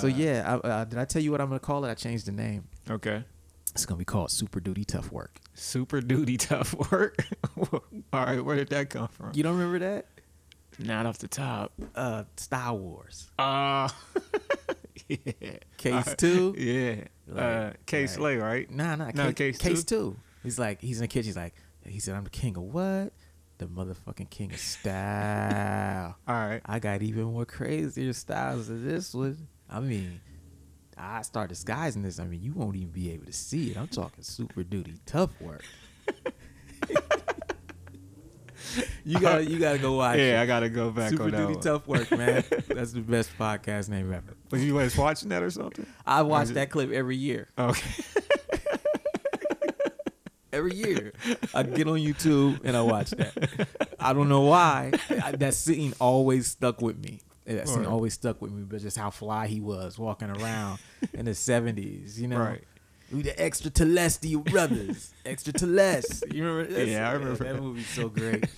so yeah, I, uh, did I tell you what I'm gonna call it? I changed the name. Okay. It's gonna be called Super Duty Tough Work. Super duty tough work. All right, where did that come from? You don't remember that? Not off the top. Uh, Star Wars. Uh yeah. Case All right. two. Yeah. Like, uh K like- Slay, right? Nah, nah. No, case, case case two? two. He's like, he's in the kitchen. He's like, he said, I'm the king of what? The motherfucking king of style. All right. I got even more crazier styles than this one. I mean, I start disguising this. I mean, you won't even be able to see it. I'm talking super duty tough work. you gotta, you gotta go watch. It. Yeah, I gotta go back super on that duty tough work, man. That's the best podcast name ever. Was you guys watching that or something? I watch is it- that clip every year. Okay. every year. I get on YouTube and I watch that. I don't know why. That scene always stuck with me. That scene Right. always stuck with me, but just how fly he was walking around in the seventies. You know, Right. We the extra celestial brothers, extra celeste. You remember? That's- Yeah, I remember that that. movie's so great.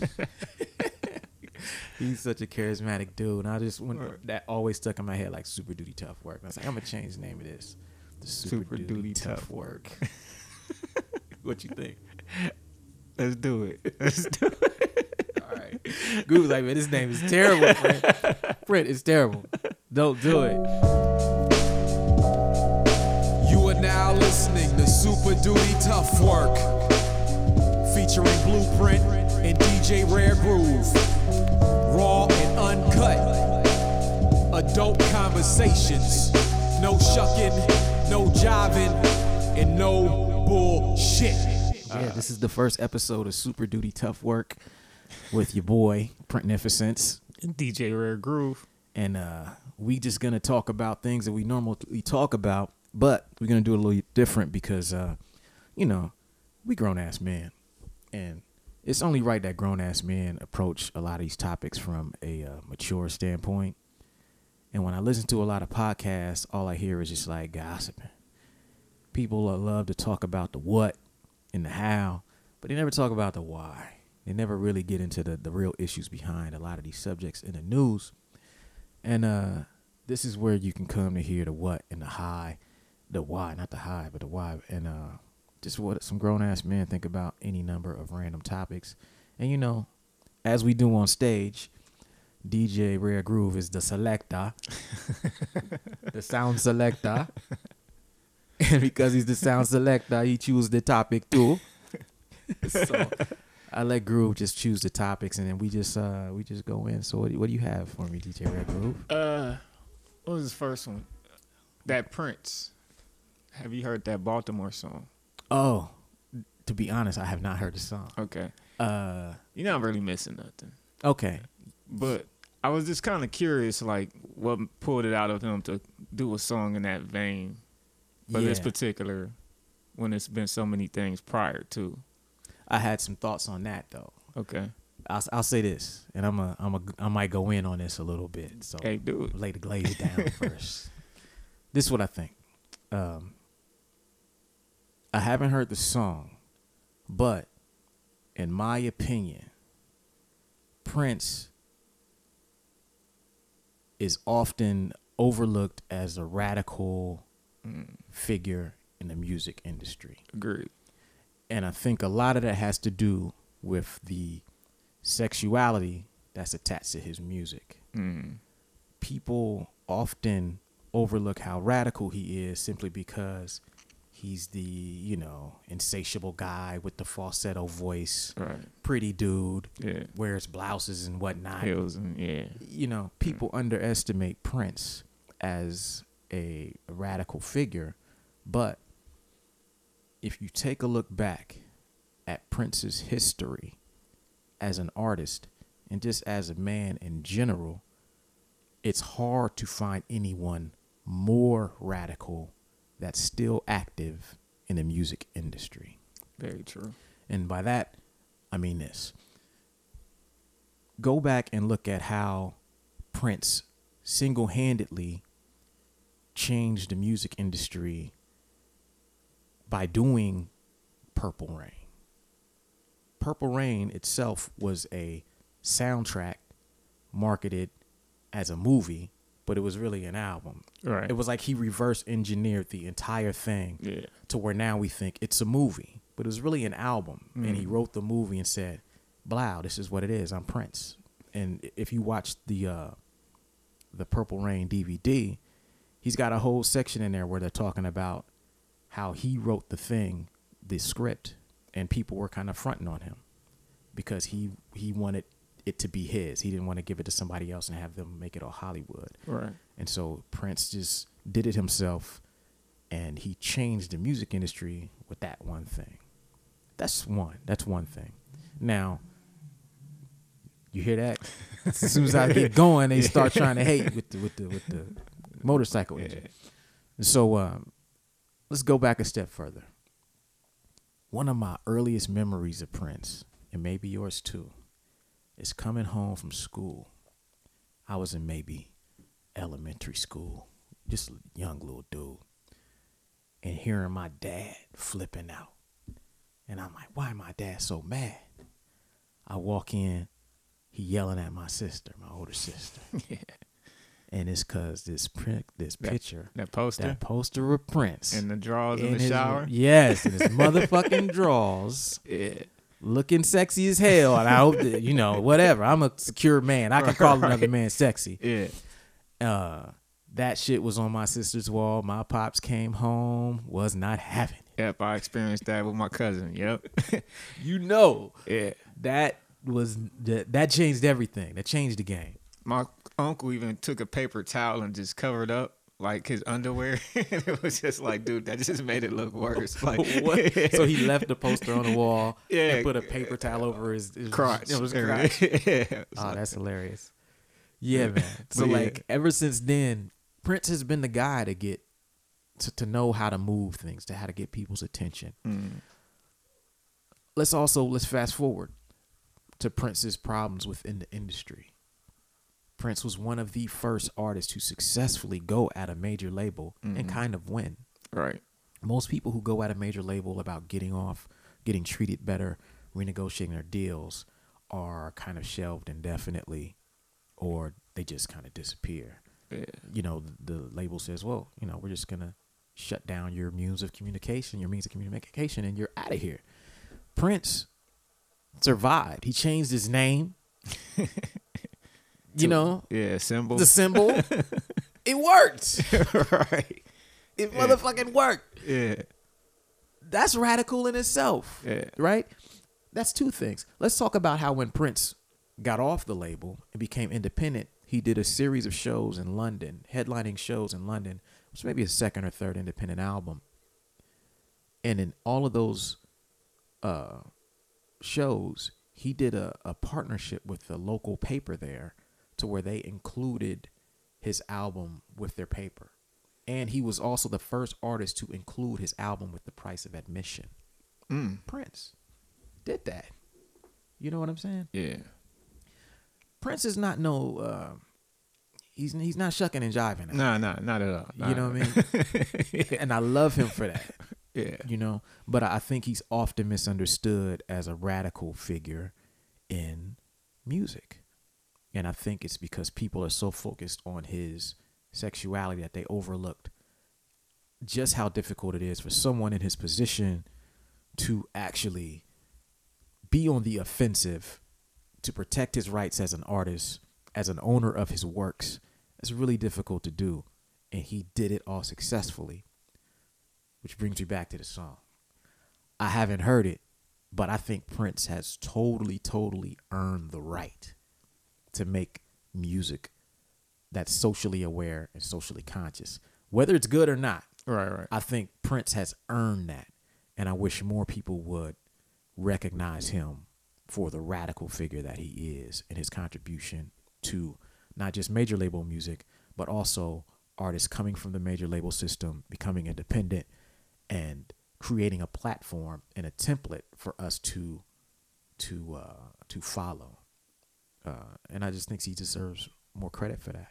He's such a charismatic dude, and I just when Right. that always stuck in my head like Super Duty Tough Work. And I was like, I'm gonna change the name of this. The Super, Super Duty, Duty Tough Tough Work. what you think? Let's do it. Let's do it. All right. Goose like, man, this name is terrible, friend. Friend, it's terrible. Don't do it. You are now listening to Super Duty Tough Work, featuring Blueprint and DJ Rare Groove. Raw and uncut. Adult conversations. No shucking, no jiving, and no bullshit. Yeah, this is the first episode of Super Duty Tough Work with your boy, Printnificence. DJ Rare Groove. And uh we just gonna talk about things that we normally talk about, but we're gonna do it a little different because uh, you know, we grown ass men. And it's only right that grown ass men approach a lot of these topics from a uh, mature standpoint. And when I listen to a lot of podcasts, all I hear is just like gossiping. People love to talk about the what and the how, but they never talk about the why. They never really get into the, the real issues behind a lot of these subjects in the news. And uh, this is where you can come to hear the what and the high, the why, not the high, but the why, and uh, just what some grown ass men think about any number of random topics. And you know, as we do on stage, DJ Rare Groove is the selector, the sound selector. and because he's the sound selector, he chooses the topic too. so I let Groove just choose the topics, and then we just uh we just go in. So what do, what do you have for me, DJ Rare Groove? Uh, what was his first one? That Prince. Have you heard that Baltimore song? Oh, to be honest, I have not heard the song. Okay. Uh, You're not really missing nothing. okay, But I was just kind of curious, like, what pulled it out of him to do a song in that vein for this particular, when it's been so many things prior to. I had some thoughts on that though. Okay. I'll, I'll say this, and I'm a I'm a I might go in on this a little bit. So Hey, dude. lay the glaze down first. This is what I think. Um, I haven't heard the song, but in my opinion, Prince is often overlooked as a radical figure in the music industry. Agreed. And I think a lot of that has to do with the sexuality that's attached to his music. Mm. People often overlook how radical he is simply because he's the, you know, insatiable guy with the falsetto voice, Right. pretty dude, Yeah. wears blouses and whatnot. Hills and yeah. You know, people underestimate Prince as a radical figure, but if you take a look back at Prince's history as an artist and just as a man in general, it's hard to find anyone more radical that's still active in the music industry. Very true. And by that, I mean this. Go back and look at how Prince single handedly changed the music industry by doing Purple Rain. Purple Rain itself was a soundtrack marketed as a movie, but it was really an album. Right. It was like he reverse engineered the entire thing Yeah. to where now we think it's a movie, but it was really an album. And he Mm. wrote the movie and said, "Blow, this is what it is. I'm Prince." And if you watch the uh, the Purple Rain DVD, he's got a whole section in there where they're talking about how he wrote the thing, the script, and people were kind of fronting on him because he he wanted it to be his. He didn't want to give it to somebody else and have them make it all Hollywood. Right. And so Prince just did it himself and he changed the music industry with that one thing. That's one. That's one thing. Now, you hear that? As soon as I get going, they start trying to hate with the with the with the motorcycle engine. So um, let's go back a step further. One of my earliest memories of Prince, and maybe yours too, is coming home from school. I was in maybe elementary school, just a young little dude, and hearing my dad flipping out. And I'm like, why my dad so mad? I walk in, he yelling at my sister, my older sister. And it's cause this print, this That- picture, That poster that poster of Prince and the drawers in, in the his- shower. Yes, in his motherfucking drawers, Yeah. looking sexy as hell. And I hope that, you know, whatever. I'm a secure man. I can call another man sexy. Yeah. Uh, that shit was on my sister's wall. My pops came home, was not having it. Yep. I experienced that with my cousin. Yep. You know, yeah. that was that, that changed everything. That changed the game. My uncle even took a paper towel and just covered up like his underwear. and it was just like, dude, that just made it look worse. Like What? so he left the poster on the wall Yeah. and put a paper towel over his, his crotch. It was crotch. yeah. Oh, like- that's hilarious. Yeah, man. So yeah. like ever since then, Prince has been the guy to get to, to know how to move things, to how to get people's attention. Mm. Let's also let's fast forward to Prince's problems within the industry. Prince was one of the first artists to successfully go at a major label and Mhm. kind of win. right. Most people who go at a major label about getting off, getting treated better, renegotiating their deals are kind of shelved indefinitely or they just kind of disappear. Yeah. You know, the label says, well, you know, we're just going to shut down your means of communication, your means of communication, and you're out of here. Prince survived. He changed his name. you know, Yeah. Symbol. the symbol. it worked. right. It motherfucking worked. Yeah. That's radical in itself. Yeah. right? That's two things. Let's talk about how when Prince got off the label and became independent, he did a series of shows in London, headlining shows in London, which may be his second or third independent album. And in all of those uh, shows, he did a, a partnership with the local paper there to where they included his album with their paper. And he was also the first artist to include his album with the price of admission. Mm. Prince did that. You know what I'm saying? Yeah. Prince is not no. Uh, he's he's not shucking and jiving. Nah, nah, not at all. You know what I mean? and I love him for that. Yeah. You know, but I think he's often misunderstood as a radical figure in music, and I think it's because people are so focused on his sexuality that they overlooked just how difficult it is for someone in his position to actually be on the offensive to protect his rights as an artist, as an owner of his works. It's really difficult to do. And he did it all successfully. Which brings me back to the song. I haven't heard it, but I think Prince has totally, totally earned the right to make music that's socially aware and socially conscious. Whether it's good or not, Right, right. I think Prince has earned that. And I wish more people would recognize him for the radical figure that he is and his contribution to not just major label music, but also artists coming from the major label system, becoming independent, and creating a platform and a template for us to to uh, to follow. Uh, and I just think he deserves more credit for that.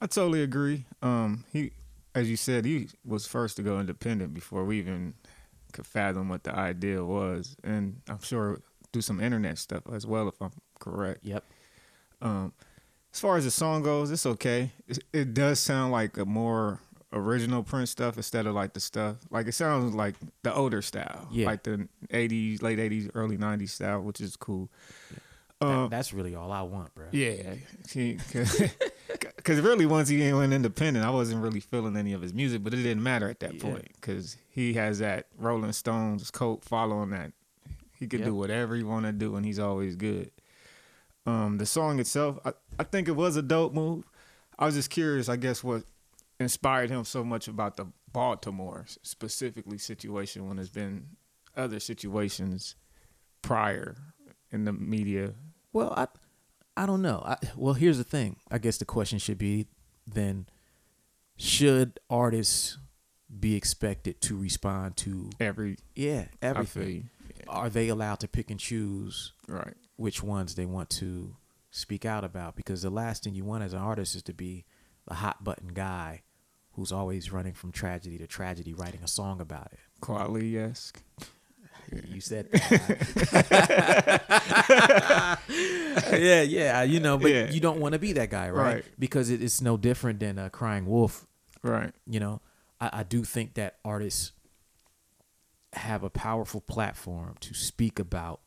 I totally agree. Um, he, as you said, he was first to go independent before we even could fathom what the idea was, and I'm sure do some internet stuff as well, if I'm correct. Yep. Um, as far as the song goes, it's okay. It, it does sound like a more original Prince stuff instead of like the stuff like it sounds like the older style, Yeah. like the '80s, late '80s, early '90s style, which is cool. That- Um, that's really all I want, bro. yeah, because really once he went independent, I wasn't really feeling any of his music, but it didn't matter at that Yeah. point because he has that Rolling Stones coat following that. He could do whatever he want to do, and he's always good. Um, the song itself, I, I think it was a dope move. I was just curious, I guess, what inspired him so much about the Baltimore specifically situation when there's been other situations prior in the media. Well, I I don't know. I, well, here's the thing. I guess the question should be then should artists be expected to respond to Every yeah, everything? you. Are they allowed to pick and choose right. which ones they want to speak out about because the last thing you want as an artist is to be a hot button guy who's always running from tragedy to tragedy writing a song about it. Kweli esque. You said that. yeah, yeah, you know, but Yeah. you don't want to be that guy, right? Right. Because it, it's no different than a crying wolf. Right. You know, I, I do think that artists have a powerful platform to speak about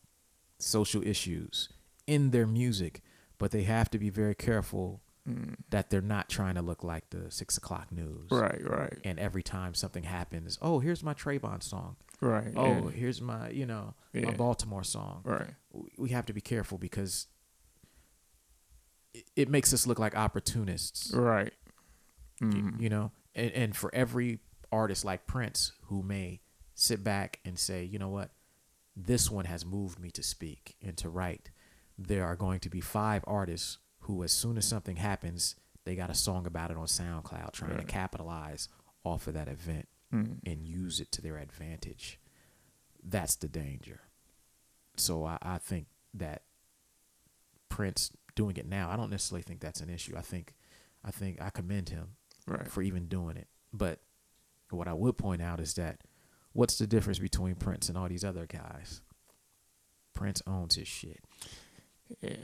social issues in their music, but they have to be very careful mm. that they're not trying to look like the six o'clock news. Right. Right. And every time something happens, oh, here's my Trayvon song. Right. Oh, yeah. here's my, you know, my Baltimore song. Right. We have to be careful because it, it makes us look like opportunists Right. you, Mm. you know and, and for every artist like prince who may sit back and say you know what this one has moved me to speak and to write there are going to be five artists who as soon as something happens they got a song about it on soundcloud trying to capitalize off of that event Mm. and use it to their advantage that's the danger so i, I think that prince doing it now i don't necessarily think that's an issue i think i think i commend him Right. for even doing it. But what I would point out is that what's the difference between Prince and all these other guys? Prince owns his shit. Yeah.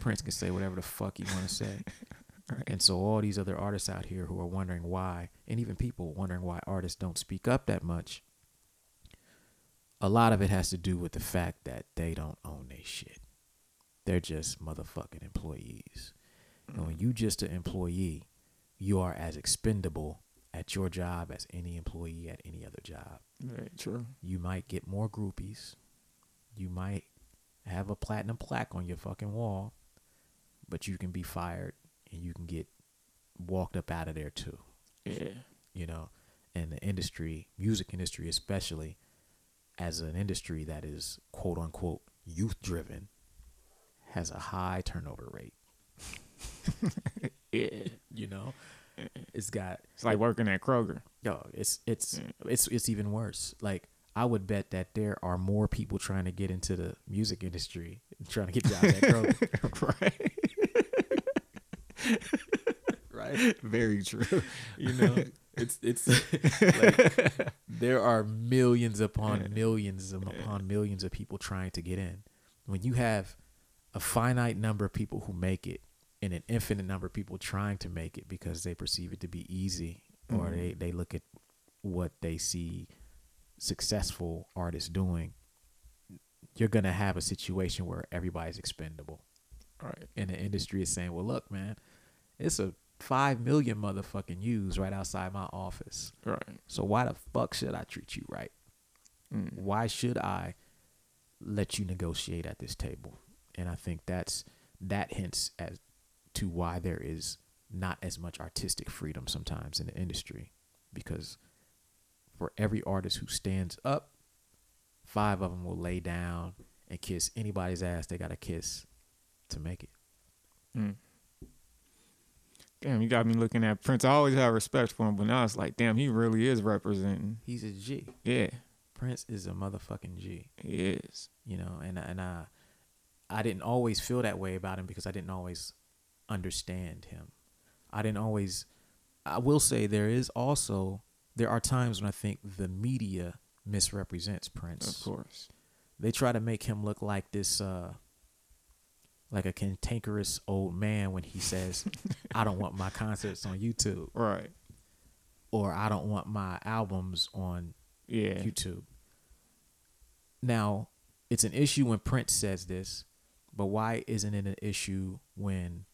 Prince can say whatever the fuck he want to say. Right. And so all these other artists out here who are wondering why, and even people wondering why artists don't speak up that much, a lot of it has to do with the fact that they don't own their shit. They're just motherfucking employees. And when you just an employee, you are as expendable at your job as any employee at any other job. Very true. You might get more groupies. You might have a platinum plaque on your fucking wall, but you can be fired and you can get walked up out of there too. Yeah. You know, and the industry, music industry especially, as an industry that is quote unquote youth driven, has a high turnover rate. Yeah. You know, it's got It's like working at Kroger. Yo, it's it's it's it's even worse. Like I would bet that there are more people trying to get into the music industry, trying to get jobs at Kroger, right. right? Very true. You know, it's it's like there are millions upon millions of- upon millions of people trying to get in. When you have a finite number of people who make it and an infinite number of people trying to make it because they perceive it to be easy or Mhm. they, they look at what they see successful artists doing, you're going to have a situation where everybody's expendable. Right. And the industry is saying, well, look, man, it's a 5 million motherfucking use right outside my office. Right. So why the fuck should I treat you right? Mm. Why should I let you negotiate at this table? And I think that's that hints as to why there is not as much artistic freedom sometimes in the industry because for every artist who stands up, five of them will lay down and kiss anybody's ass they got to kiss to make it. Mm. Damn, you got me looking at Prince. I always have respect for him, but now it's like, damn, he really is representing. He's a G. Yeah, Prince is a motherfucking G. he is. you know and and I I didn't always feel that way about him because I didn't always understand him. I didn't always I will say there is also there are times when I think the media misrepresents Prince. Of course. They try to make him look like this uh like a cantankerous old man when he says, "I don't want my concerts on YouTube," Right. or "I don't want my albums on Yeah. YouTube." Now, it's an issue when Prince says this, but why isn't it an issue when,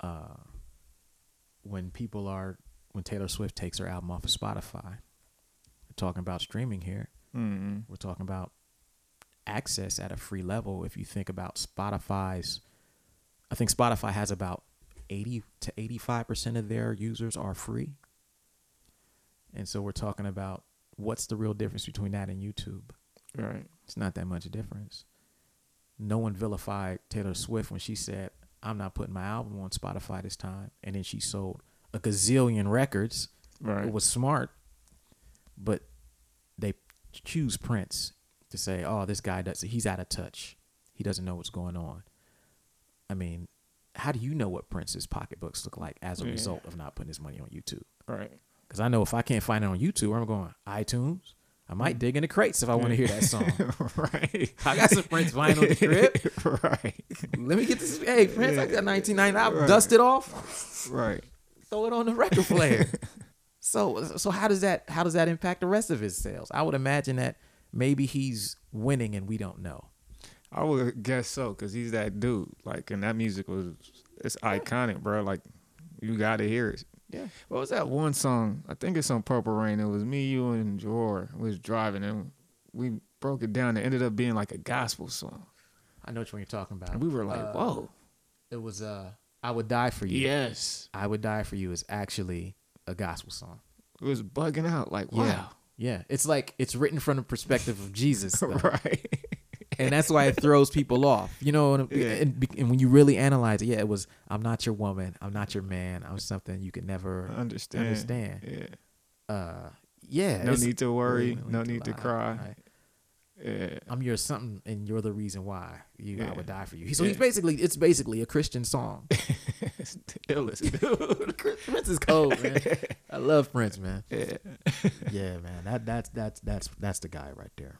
uh, when people are when Taylor Swift takes her album off of Spotify? We're talking about streaming here. mm We're talking about access at a free level. If you think about Spotify's, I think Spotify has about 80 to 85% of their users are free. And so we're talking about what's the real difference between that and YouTube? Right. It's not that much difference. No one vilified Taylor Swift when she said, I'm not putting my album on Spotify this time. And then she sold a gazillion records. Right. It was smart, but they choose Prince to say, "Oh, this guy does. He's out of touch. He doesn't know what's going on." I mean, how do you know what Prince's pocketbooks look like as a Yeah. result of not putting his money on YouTube? right. Because I know if I can't find it on YouTube, I'm going iTunes. I Mm. might dig in the crates if I want to hear that song. right. I got some Prince vinyl in the crib. right. Let me get this. Hey, Prince, I got 1990. I'll Right. dust it off. Right. throw it on the record player. so so how does that how does that impact the rest of his sales? I would imagine that maybe he's winning and we don't know. I would guess so, cause he's that dude. Like, and that music was it's iconic, bro. Like, you gotta hear it. Yeah. What was that one song? I think it's on Purple Rain. It was me, you, and Jor was driving, and we broke it down. It ended up being like a gospel song, I know which one you're talking about. and we were like, Uh, "Whoa, It was uh I would die for you. yes!" I would die for you is actually a gospel song. It was bugging out. Like, Yeah. wow, Yeah. It's like it's written from the perspective of Jesus. right? And that's why it throws people off. You know, and, Yeah. and, and when you really analyze it, yeah, it was I'm not your woman, I'm not your man, I'm something you could never understand. understand. Yeah. Uh, yeah, No need to worry. really No need to lie. cry. Right. Yeah. I'm your something, and you're the reason why you I Yeah. would die for you. So Yeah. he's basically it's basically a Christian song. it's the illest, dude. Prince is cold, man. I love Prince, man. Yeah. Yeah, man. That that's that's that's that's the guy right there.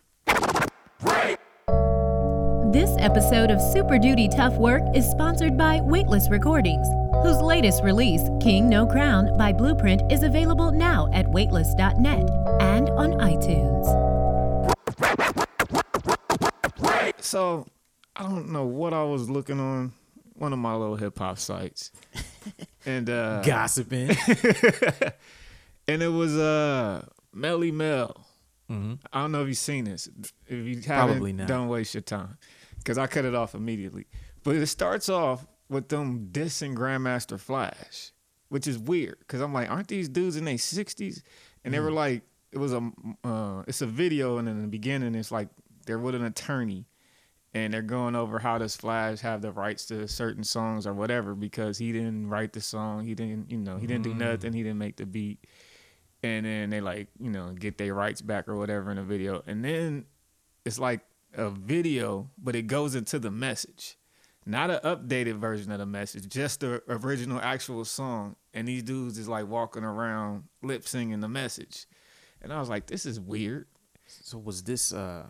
This episode of Super Duty Tough Work is sponsored by Weightless Recordings, whose latest release, King No Crown by Blueprint, is available now at weightless.net and on iTunes. So I don't know what I was looking on one of my little hip hop sites, and uh, Gossiping. and it was uh Melle Mel. hmm I don't know if you've seen this. If you haven't, Probably not. don't waste your time, because I cut it off immediately. But it starts off with them dissing Grandmaster Flash, which is weird, because I'm like, aren't these dudes in their 60s? And Mm. they were like, it was a, uh, it's a video, and in the beginning, it's like they're with an attorney, and they're going over how does Flash have the rights to certain songs or whatever because he didn't write the song, he didn't, you know, he didn't do Mm. nothing, he didn't make the beat and then they like you know get their rights back or whatever in a video and then it's like a video but it goes into the message not an updated version of the message just the original actual song and these dudes is like walking around lip singing the message and i was like this is weird So was this uh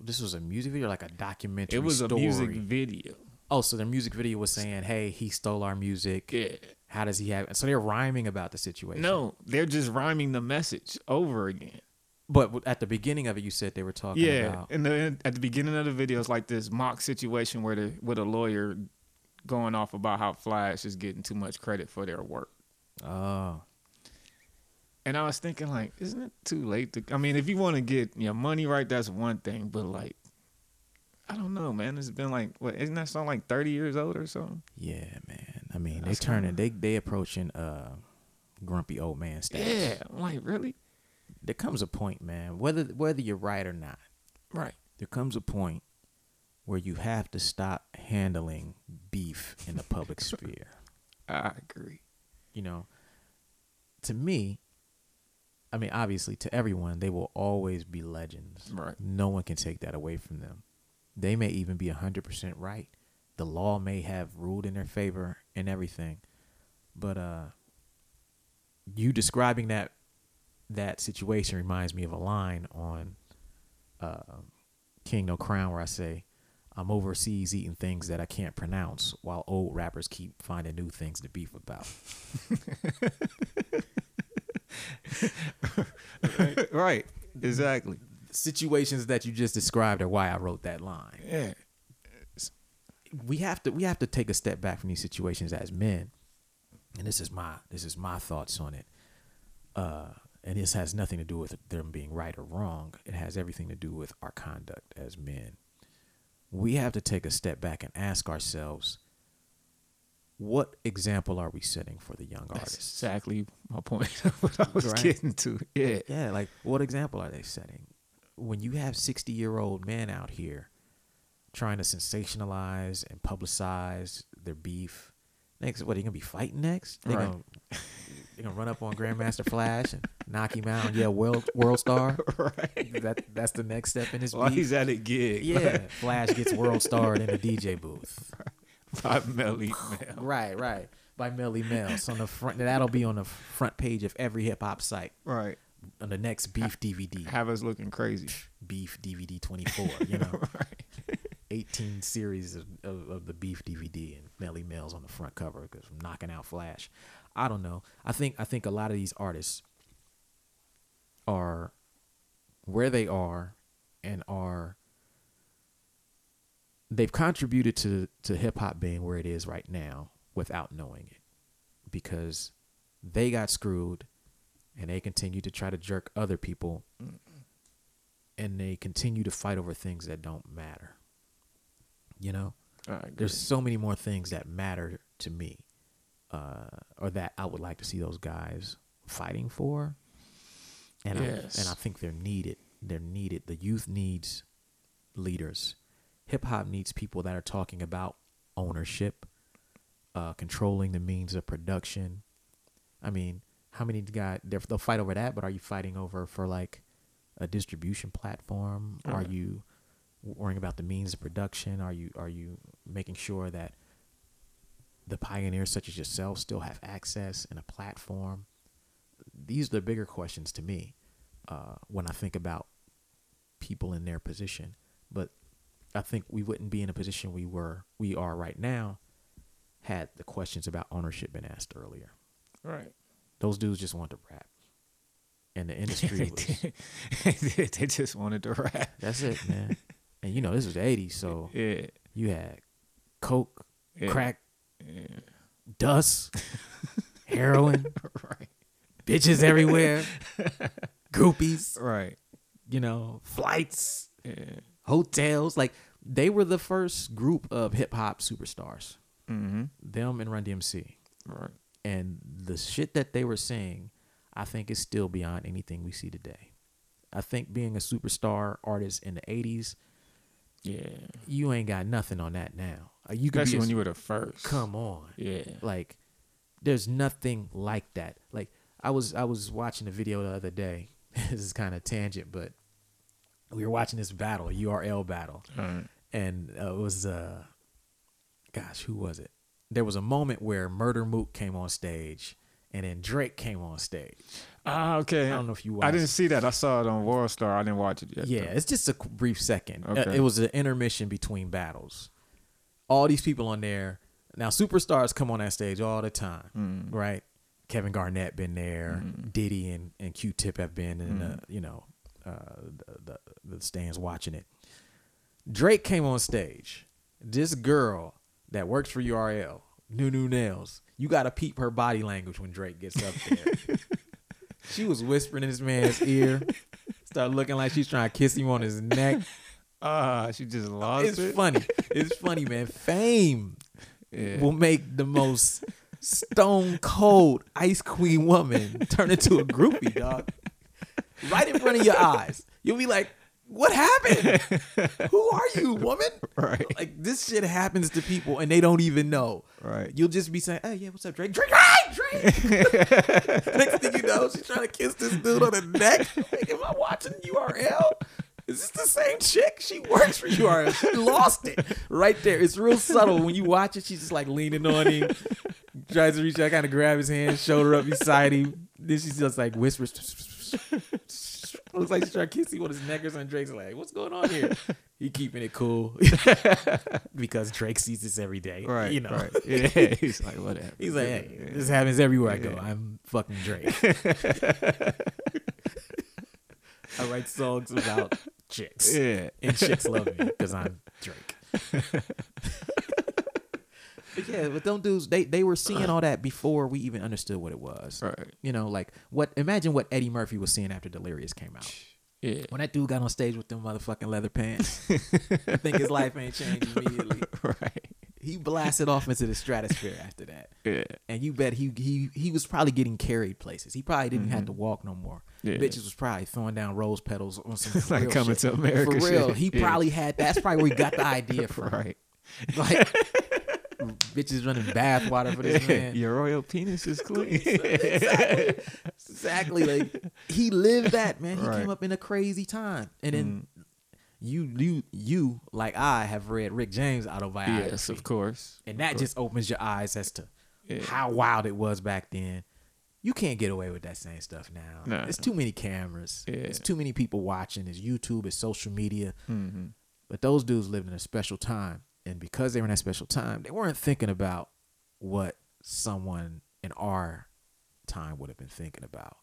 this was a music video or like a documentary? it was story? a music video Oh, so their music video was saying, "Hey, he stole our music. yeah How does he have?" So they're rhyming about the situation. no they're just rhyming the message over again but at the beginning of it, you said they were talking Yeah, about. and the, at the beginning of the video, it's like this mock situation where the with a lawyer going off about how Flash is getting too much credit for their work. Oh, And I was thinking, like, isn't it too late to? I mean, if you want to get your money right, that's one thing. But like, I don't know, man. It's been like, what? Isn't that song like thirty years old or something? yeah, man. I mean, That's they turning they they approaching uh grumpy old man status. Yeah, I'm like, really? There comes a point, man. Whether whether you're right or not, Right. there comes a point where you have to stop handling beef in the public sphere. I agree. you know, to me, I mean, obviously, to everyone, they will always be legends. Right. No one can take that away from them. They may even be 100% right. The law may have ruled in their favor and everything. But uh you describing that that situation reminds me of a line on uh King No Crown where I say, I'm overseas eating things that I can't pronounce while old rappers keep finding new things to beef about. right. Exactly. Situations that you just described are why I wrote that line. Yeah. we have to we have to take a step back from these situations as men and this is my this is my thoughts on it uh and this has nothing to do with them being right or wrong it has everything to do with our conduct as men we have to take a step back and ask ourselves what example are we setting for the young That's artists exactly my point of what I was Right. getting to. Yeah. yeah like what example are they setting when you have 60 year old men out here trying to sensationalize and publicize their beef next what are you gonna be fighting next they Right. gonna gonna run up on grandmaster flash and knock him out yeah world world star right. that that's the next step in his While beef he's at a gig. yeah flash gets world starred in a dj booth By Melle Mel. right right by Melle Mel's on the front that'll be on the front page of every hip-hop site Right. on the next beef dvd Have us looking crazy. beef dvd 24 you know right. 18 series of, of, of the beef DVD and Melle Mel's on the front cover because I'm knocking out Flash. I don't know. I think I think a lot of these artists are where they are and are they've contributed to to hip hop being where it is right now without knowing it because they got screwed and they continue to try to jerk other people and they continue to fight over things that don't matter. You know, there's so many more things that matter to me, uh, or that I would like to see those guys fighting for. And Yes. I, and I think they're needed. They're needed. The youth needs leaders. Hip hop needs people that are talking about ownership, uh, controlling the means of production. I mean, how many got they'll fight over that? But are you fighting over for like a distribution platform? Are you worrying about the means of production? Are you are you making sure that the pioneers such as yourself still have access and a platform? These are the bigger questions to me uh, when I think about people in their position. But I think we wouldn't be in a position we were we are right now had the questions about ownership been asked earlier. right. Those dudes just want to rap, and the industry was they just wanted to rap. that's it, man. And you know this was the '80s, so Yeah. you had coke, Yeah. crack, Yeah. dust, heroin, Right. Bitches everywhere, groupies, Right. you know, flights, Yeah. hotels. Like they were the first group of hip hop superstars. Mm-hmm. Them and Run DMC. Right. And the shit that they were saying, I think is still beyond anything we see today. I think being a superstar artist in the 80s, Yeah. you ain't got nothing on that now. Uh, You could Especially be a- when you were the first. come on. Yeah. Like there's nothing like that. Like I was I was watching a video the other day. this is kind of tangent, but we were watching this battle, URL battle. Alright. And uh, it was uh gosh, who was it? There was a moment where Murda Mook came on stage and then Drake came on stage. Ah, okay. I don't know if you I didn't see that. I saw it on World Star. I didn't watch it yet. Yeah, though. it's just a brief second. Uh, it was an intermission between battles. All these people on there. Now, superstars come on that stage all the time, Mm. right? Kevin Garnett been there. Diddy and, and Q-Tip have been in the, you know, uh, the, the, the stands watching it. Drake came on stage. This girl that works for URL, New New Nails, you got to peep her body language when Drake gets up there. she was whispering in this man's ear. Started looking like she's trying to kiss him on his neck. Ah, she just lost It's it. funny. It's funny, man. Fame Yeah. will make the most stone cold ice queen woman turn into a groupie, dog. Right in front of your eyes. You'll be like, what happened? Who are you, woman? Right. Like this shit happens to people and they don't even know. Right. You'll just be saying, "Oh yeah, what's up, Drake? Drake, right, Drake." Next thing you know, she's trying to kiss this dude on the neck. Like, am I watching URL? Is this the same chick? She works for URL. She lost it right there. It's real subtle when you watch it. She's just like leaning on him, tries to reach out, kind of grab his hand, shoulder up beside him. Then she's just like whispers. Looks like she's trying to kiss him on his neck or something. Drake's like, "What's going on here?" he keeping it cool because Drake sees this every day. Right. You know. Right. Yeah. He's like, whatever. He's like, hey, this happens everywhere I go. I'm fucking Drake. I write songs about chicks. Yeah. And chicks love me because I'm Drake. but yeah, but them dudes, they, they were seeing all that before we even understood what it was. Right. You know, like what imagine what Eddie Murphy was seeing after Delirious came out. Yeah. When that dude got on stage with them motherfucking leather pants, I think his life ain't changed immediately. Right. He blasted off into the stratosphere after that. Yeah. And you bet he he he was probably getting carried places. He probably didn't have to walk no more. Mm-hmm. Yeah. Bitches was probably throwing down rose petals on some Like Coming shit. to America For real, shit. he Yeah. probably had. That's probably where he got the idea from. Right. Like bitches running bath water for this man. Your royal penis is clean. exactly. exactly. Like he lived that man. He Right. Mm. came up in a crazy time, and then you you you like I have read Rick James autobiography. yes, of course. and that just opens your eyes as to Yeah. how wild it was back then. You can't get away with that same stuff now. Nah. There's too many cameras. Yeah. There's too many people watching. It's YouTube. It's social media. Mm-hmm. But those dudes lived in a special time, and because they were in that special time, they weren't thinking about what someone in our time would have been thinking about.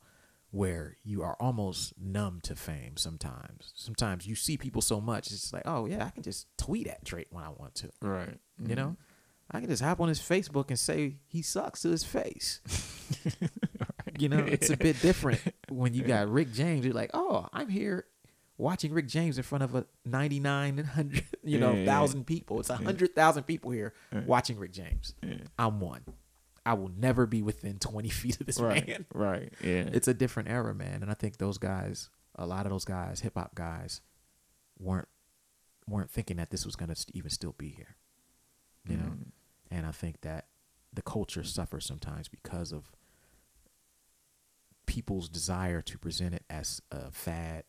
Where you are almost numb to fame sometimes. Sometimes you see people so much, it's like, oh yeah, I can just tweet at Drake when I want to. Right. You know, mm-hmm. I can just hop on his Facebook and say he sucks to his face. You know, it's a bit different when you got Rick James. You're like, oh, I'm here watching Rick James in front of a 99 and 100, you know, Yeah, yeah. thousand people. It's a hundred thousand people here watching Rick James. I'm one. I will never be within 20 feet of this Right. man. Right. Yeah. It's a different era, man. And I think those guys, a lot of those guys, hip hop guys, weren't weren't thinking that this was gonna even still be here. You know, and I think that the culture suffers sometimes because of people's desire to present it as a fad,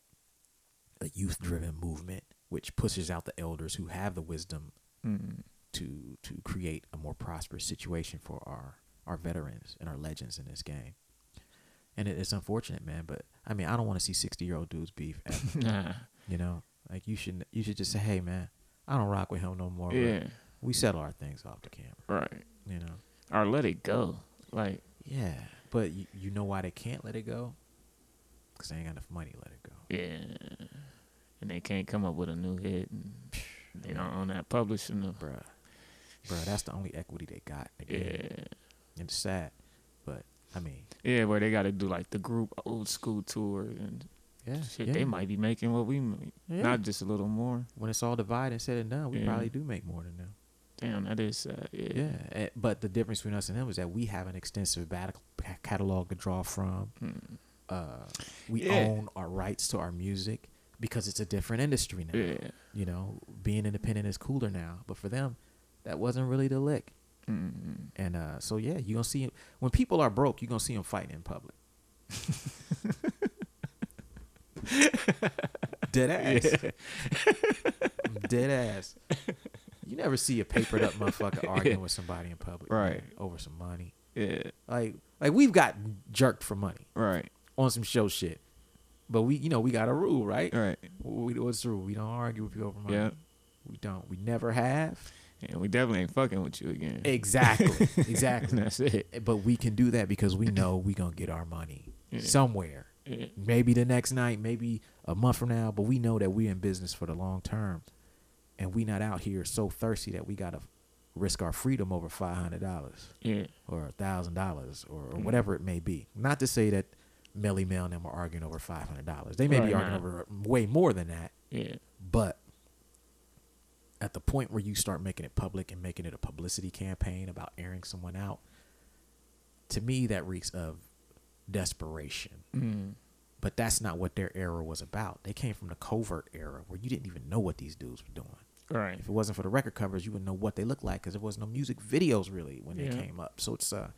a youth-driven movement, which pushes out the elders who have the wisdom Mm. to to create a more prosperous situation for our our veterans and our legends in this game. And it, it's unfortunate, man. But I mean, I don't want to see sixty year old dudes beef. Nah. you know, like you should you should just say, hey, man, I don't rock with him no more. Yeah. we settle our things off the camera. Right. You know. Or let it go. Like. Yeah, but you, you know why they can't let it go? Because they ain't got enough money to let it go. Yeah. And they can't come up with a new hit. And they don't own that publishing. Bruh. Bruh, that's the only equity they got. in the game. Yeah. It's sad. But, I mean, Yeah, where they got to do like the group old school tour and yeah. shit. yeah. They might be making what we make, Yeah. not just a little more. When it's all divided and said and done, we Yeah. probably do make more than them. Damn, that is sad. Yeah. Yeah. eh, But the difference between us and them is that we have an extensive catalog to draw from. Mm. Uh, we Yeah. own our rights to our music because it's a different industry now. Yeah. You know, being independent is cooler now. But for them, that wasn't really the lick. Mm. And uh, so yeah, you're gonna see when people are broke, you are gonna see them fighting in public. Dead ass. Dead ass. You never see a papered up motherfucker arguing with somebody in public, man, Right. over some money. Yeah. Like, like we've got jerked for money Right. on some show shit, but we, you know, we got a rule, right? Right. We, what's the rule? We don't argue with people over money. Yeah. We don't. We never have. And we definitely ain't fucking with you again. Exactly. Exactly. That's it. But we can do that because we know we gonna get our money Yeah. somewhere. Yeah. Maybe the next night, maybe a month from now, but we know that we're in business for the long term. And we not out here so thirsty that we gotta risk our freedom over five hundred dollars Yeah. or a thousand dollars or or mm. whatever it may be. Not to say that Melle Mel and them are arguing over five hundred dollars. They may be arguing nah. over way more than that. Yeah. But at the point where you start making it public and making it a publicity campaign about airing someone out, to me that reeks of desperation. Mm. But that's not what their era was about. They came from the covert era where you didn't even know what these dudes were doing. Right. If it wasn't for the record covers, you wouldn't know what they looked like because there was no music videos really when they came up. So it's uh,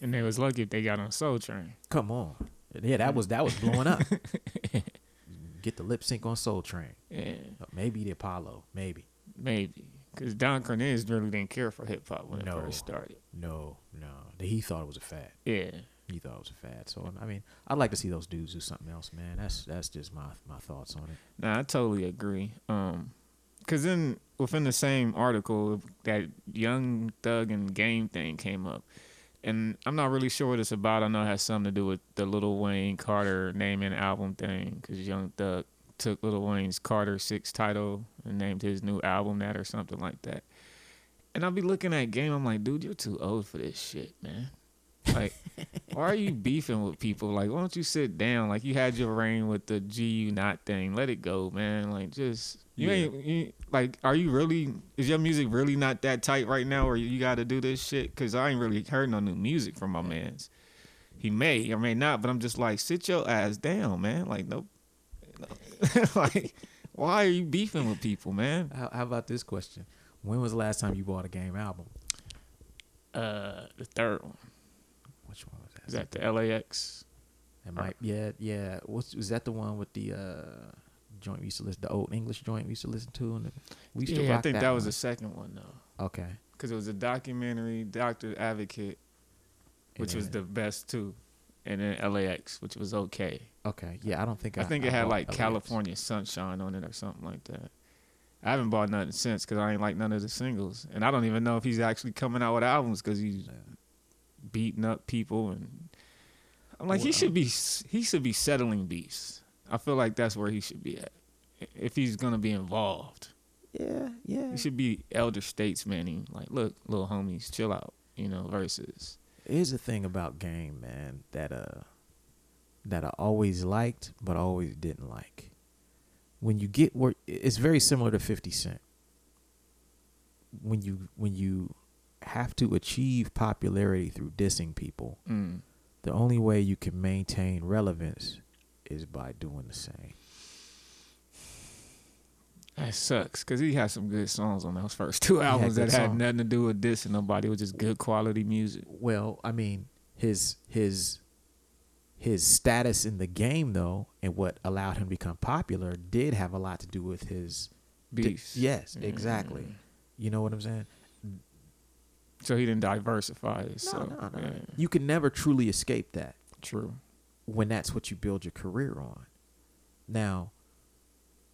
And they was lucky if they got on Soul Train. come on, yeah, that was that was blowing up. Get the lip sync on Soul Train, Yeah. maybe the Apollo, maybe. Maybe. Because Don Cornelius really didn't care for hip hop when No. it first started. No, no, he thought it was a fad. Yeah. he thought it was a fad. So I mean, I'd like to see those dudes do something else, man. That's that's just my my thoughts on it. Nah, I totally agree. Um, cause then within the same article, that Young Thug and Game thing came up, and I'm not really sure what it's about. I know it has something to do with the Lil Wayne Carter name and album thing, cause Young Thug took Lil Wayne's Carter Six title and named his new album that or something like that. And I'll be looking at Game, I'm like, dude, you're too old for this shit, man. Like, why are you beefing with people? Like, why don't you sit down? Like, you had your reign with the G Unit thing. Let it go, man. Like, just you Yeah. ain't you, like, are you really? Is your music really not that tight right now, or you got to do this shit? Cause I ain't really heard no new music from my man's. He may or may not, but I'm just like, sit your ass down, man. Like, nope. like, why are you beefing with people, man? How, how about this question? When was the last time you bought a game album? Uh, the third one Which one was that? Is that the LAX. That might yeah yeah. What's was that the one with the uh joint we used to listen the old English joint we used to listen to and we used to Yeah, I think that, was one. the second one though. okay. because it was a documentary, Doctor Advocate, which was the best too, and then LAX, which was okay. Okay, yeah, I don't think I, I think it had like LAX. California Sunshine on it or something like that. I haven't bought nothing since because I ain't like none of the singles, and I don't even know if he's actually coming out with albums because he's beating up people and I'm like he should be he should be settling beefs. I feel like that's where he should be at if he's gonna be involved. Yeah, yeah. He should be elder statesman. Like, look, little homies, chill out. You know, versus Here's the thing about game, man, that uh that I always liked but always didn't like. When you get where it's very similar to 50 Cent. When you when you have to achieve popularity through dissing people, mm, the only way you can maintain relevance is by doing the same. that sucks because he had some good songs on those first two albums good that had songs. nothing to do with dissing nobody. It was just good quality music. Well, I mean, his his his status in the game though, and what allowed him to become popular, did have a lot to do with his di- Beefs. yes, exactly. Mm. You know what I'm saying? So he didn't diversify. No, so, no, no. yeah, You can never truly escape that true. when that's what you build your career on. Now,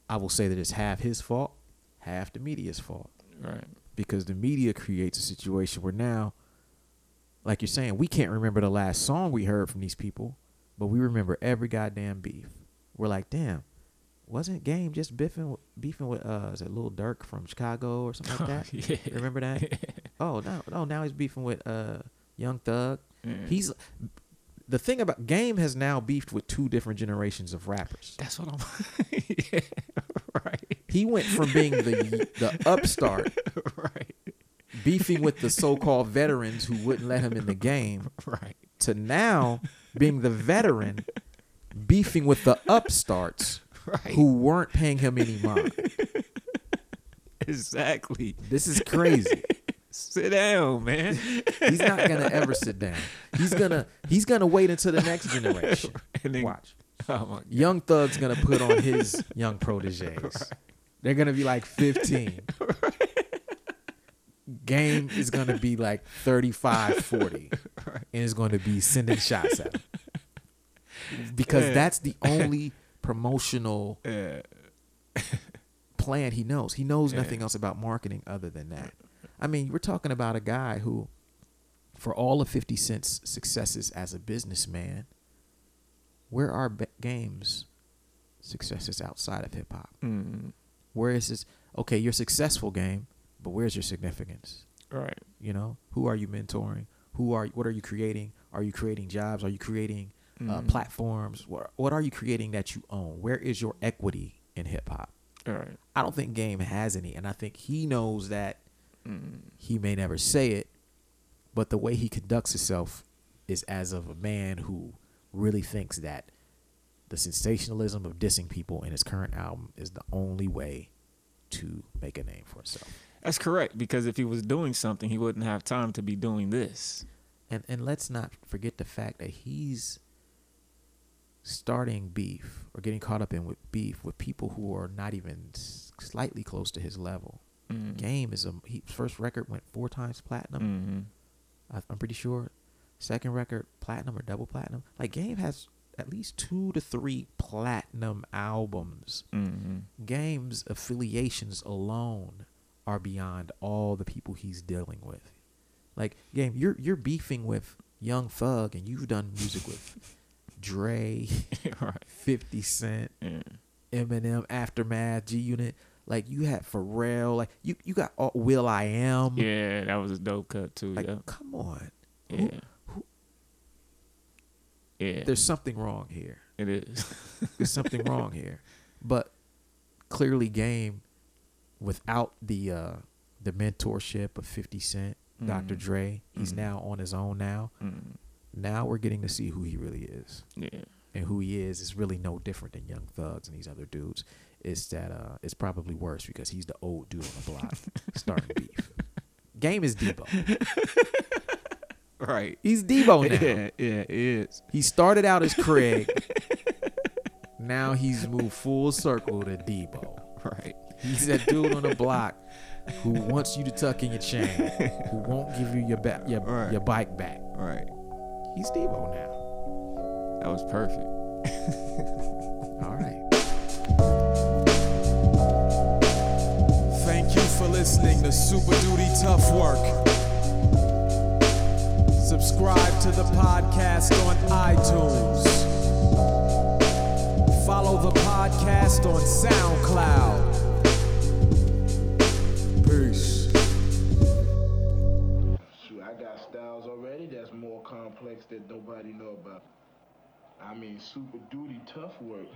I will say that it's half his fault, half the media's fault. Right. because the media creates a situation where now, like you're saying, we can't remember the last song we heard from these people, but we remember every goddamn beef. We're like, damn, wasn't Game just beefing beefing with uh, is it Lil Durk from Chicago or something like that? yeah. Remember that? oh no, no, now he's beefing with uh, Young Thug. Yeah. He's the thing about Game has now beefed with two different generations of rappers. That's what I'm. yeah. Right. He went from being the the upstart right. beefing with the so-called veterans who wouldn't let him in the game Right. to now being the veteran beefing with the upstarts Right. who weren't paying him any mind. Exactly. This is crazy. Sit down, man. He's not gonna ever sit down. He's gonna he's gonna wait until the next generation. And then- Watch. Oh my Young Thug's gonna put on his young proteges. They're gonna be like 15. Game is gonna be like 35, 40. And it's going to be sending shots at him. Because Yeah. that's the only promotional Yeah. plan he knows. He knows Yeah. nothing else about marketing other than that. I mean, we're talking about a guy who, for all of 50 Cent's successes as a businessman, where are ba- games successes outside of hip hop? Mm, Where is this? Okay, you're successful game, but where's your significance? right. You know, who are you mentoring? Who are what are you creating? Are you creating jobs? Are you creating uh, Mhm. platforms? What what are you creating that you own? Where is your equity in hip hop? All right. I don't think Game has any, and I think he knows that Mm, he may never say it, but the way he conducts himself is as of a man who really thinks that the sensationalism of dissing people in his current album is the only way to make a name for himself. That's correct because if he was doing something, he wouldn't have time to be doing this. And and let's not forget the fact that he's starting beef or getting caught up in with beef with people who are not even slightly close to his level. Mm. Game is a he, first record went four times platinum. hmm I, I'm pretty sure. second record platinum or double platinum. Like Game has at least two to three platinum albums. Mm-hmm. Game's affiliations alone are beyond all the people he's dealing with. Like Game, you're you're beefing with Young Thug, and you've done music with Dre, right. Fifty Cent, Yeah. Eminem, Aftermath, G Unit. Like you had Pharrell. Like you you got all, will.i.am. Yeah, that was a dope cut too. Like yeah. come on. Yeah. Who- who- yeah. There's something wrong here. it is. There's something wrong here. But clearly, Game, without the uh, the mentorship of 50 Cent, Dr. Mhm. Dre, he's Mhm. now on his own now. Mm, Now we're getting to see who he really is. yeah. And who he is is really no different than Young Thugs and these other dudes. It's that uh, it's probably worse because he's the old dude on the block starting beef. Game is Debo. Right. He's Debo now. Yeah, yeah, it is. He started out as Craig. now he's moved full circle to Debo. Right. He's that dude on the block who wants you to tuck in your chain, who won't give you your back, your, Right. your bike back. Right. He's Debo now. That was perfect. All right. Thank you for listening to Super Duty Tough Work. Subscribe to the podcast on iTunes. Follow the podcast on SoundCloud. That nobody know about. I mean, super duty tough work.